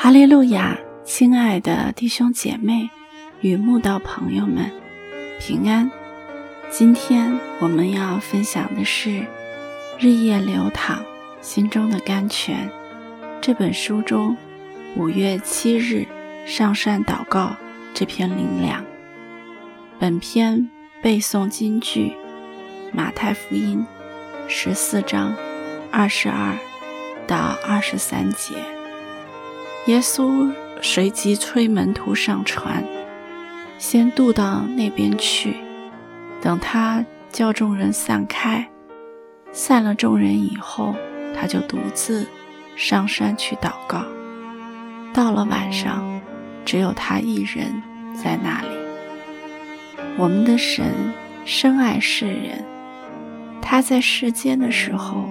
哈利路亚，亲爱的弟兄姐妹与慕道朋友们，平安。今天我们要分享的是《日夜流淌心中的甘泉》这本书中五月七日上善祷告这篇灵粮。本篇背诵金句：马太福音十四章二十二到二十三节。耶稣随即催门徒上船，先渡到那边去。等他叫众人散开，散了众人以后，他就独自上山去祷告。到了晚上，只有他一人在那里。我们的神深爱世人，他在世间的时候，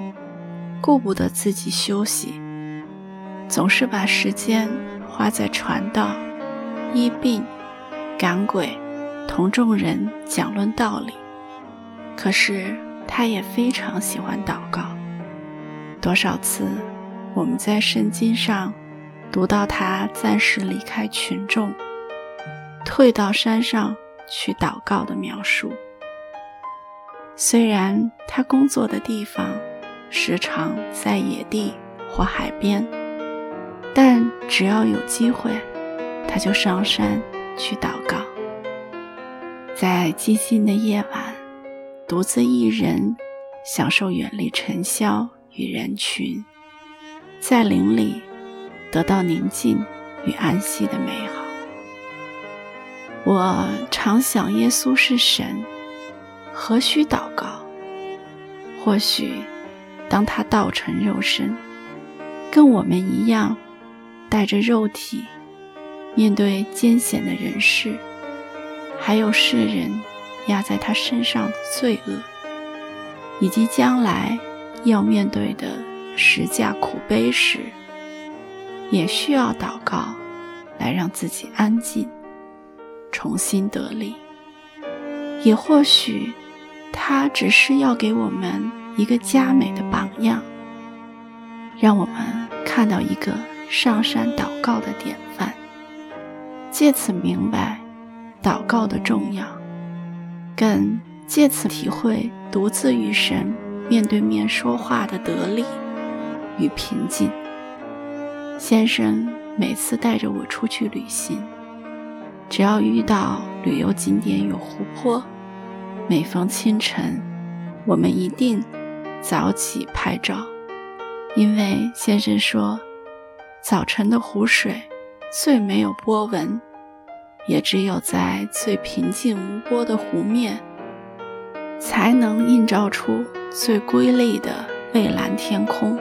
顾不得自己休息。总是把时间花在传道、医病、赶鬼、同众人讲论道理。可是他也非常喜欢祷告。多少次我们在圣经上读到他暂时离开群众，退到山上去祷告的描述。虽然他工作的地方时常在野地或海边。但只要有机会，他就上山去祷告。在寂静的夜晚，独自一人享受远离尘嚣与人群，在林里得到宁静与安息的美好。我常想，耶稣是神，何须祷告？或许，当他道成肉身，跟我们一样。带着肉体面对艰险的人世，还有世人压在他身上的罪恶，以及将来要面对的十架苦悲时，也需要祷告来让自己安静，重新得力。也或许，他只是要给我们一个佳美的榜样，让我们看到一个。上山祷告的典范，借此明白祷告的重要，更借此体会独自与神面对面说话的得力与平静。先生每次带着我出去旅行，只要遇到旅游景点有湖泊，每逢清晨，我们一定早起拍照，因为先生说。早晨的湖水最没有波纹，也只有在最平静无波的湖面，才能映照出最瑰丽的蔚蓝天空，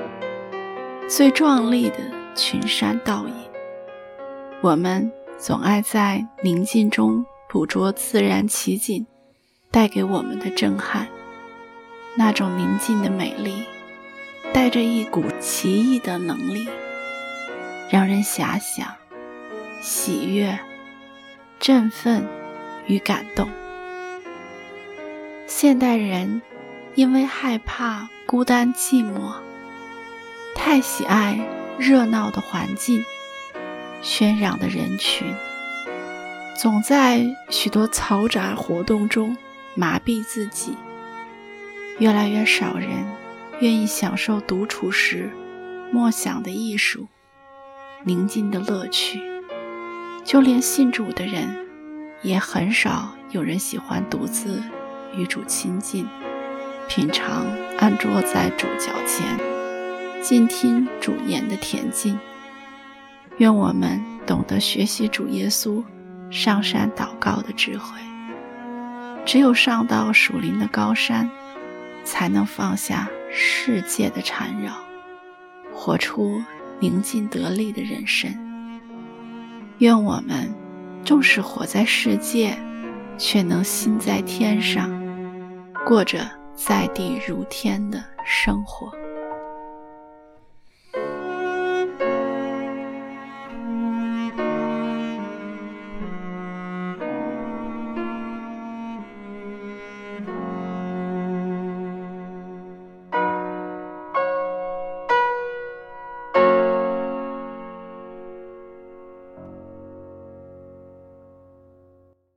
最壮丽的群山倒影。我们总爱在宁静中捕捉自然奇景带给我们的震撼，那种宁静的美丽，带着一股奇异的能力。让人遐想、喜悦、振奋与感动。现代人因为害怕孤单寂寞，太喜爱热闹的环境、喧嚷的人群，总在许多嘈杂活动中麻痹自己。越来越少人愿意享受独处时默想的艺术。宁静的乐趣，就连信主的人，也很少有人喜欢独自与主亲近，品尝安坐在主脚前，静听主言的恬静。愿我们懂得学习主耶稣上山祷告的智慧。只有上到属灵的高山，才能放下世界的缠绕，活出。宁静得力的人生，愿我们纵使活在世界，却能心在天上，过着在地如天的生活。